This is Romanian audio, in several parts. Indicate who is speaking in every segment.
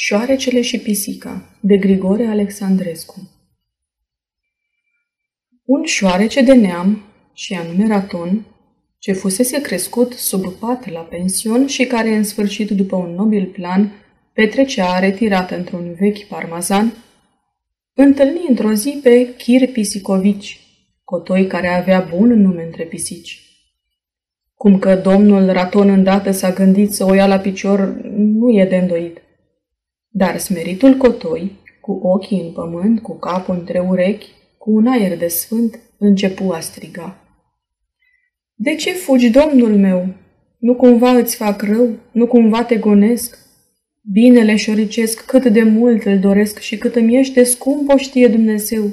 Speaker 1: Șoarecele și pisica de Grigore Alexandrescu Un șoarece de neam, și anume Raton, ce fusese crescut sub pat la pension și care în sfârșit după un nobil plan petrecea retirată într-un vechi parmazan, întâlni într-o zi pe Chir Pisicovici, cotoi care avea bun nume între pisici. Cum că domnul Raton îndată s-a gândit să o ia la picior, nu e de îndoit. Dar smeritul cotoi, cu ochii în pământ, cu capul între urechi, cu un aer de sfânt, începu a striga. De ce fugi, domnul meu? Nu cumva îți fac rău? Nu cumva te gonesc? Binele șoricesc cât de mult îl doresc și cât îmi ești de scump o știe Dumnezeu.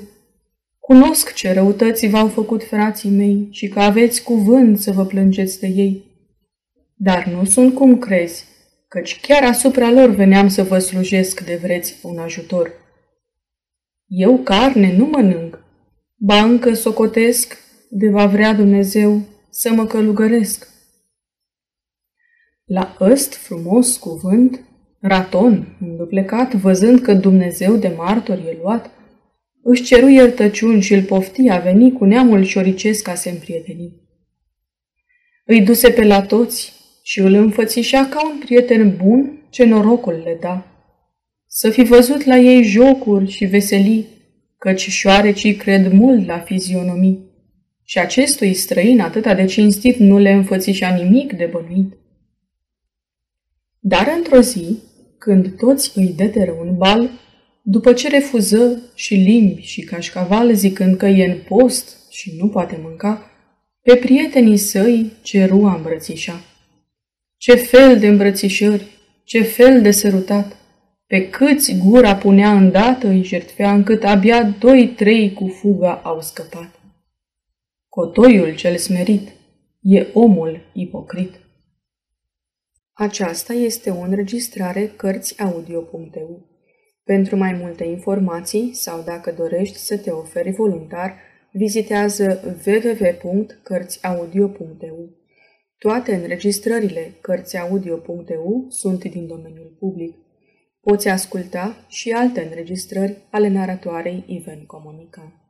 Speaker 1: Cunosc ce răutăți v-au făcut frații mei și că aveți cuvânt să vă plângeți de ei. Dar nu sunt cum crezi, căci chiar asupra lor veneam să vă slujesc de vreți un ajutor. Eu carne nu mănânc, ba încă socotesc, de va vrea Dumnezeu, să mă călugăresc. La ăst frumos cuvânt, Raton, înduplecat, văzând că Dumnezeu de martor e luat, își ceru iertăciuni și îl pofti a veni cu neamul șoricesc ca se împrieteni. Îi duse pe la toți și îl înfățișa ca un prieten bun ce norocul le da. Să fi văzut la ei jocuri și veselii, căci șoarecii cred mult la fizionomii. Și acestui străin atâta de cinstit nu le înfățișa nimic de bănuit. Dar într-o zi, când toți îi deteră un bal, după ce refuză și limbi și cașcaval zicând că e în post și nu poate mânca, pe prietenii săi ceru a îmbrățișa. Ce fel de îmbrățișări, ce fel de sărutat! Pe câți gura punea îndată îi jertfea, încât abia doi-trei cu fuga au scăpat. Cotoiul cel smerit e omul ipocrit. Aceasta este o înregistrare Cărțiaudio.eu. Pentru mai multe informații sau dacă dorești să te oferi voluntar, vizitează www.cărțiaudio.eu. Toate înregistrările Cărțiaudio.eu sunt din domeniul public. Poți asculta și alte înregistrări ale naratoarei Iven Comunica.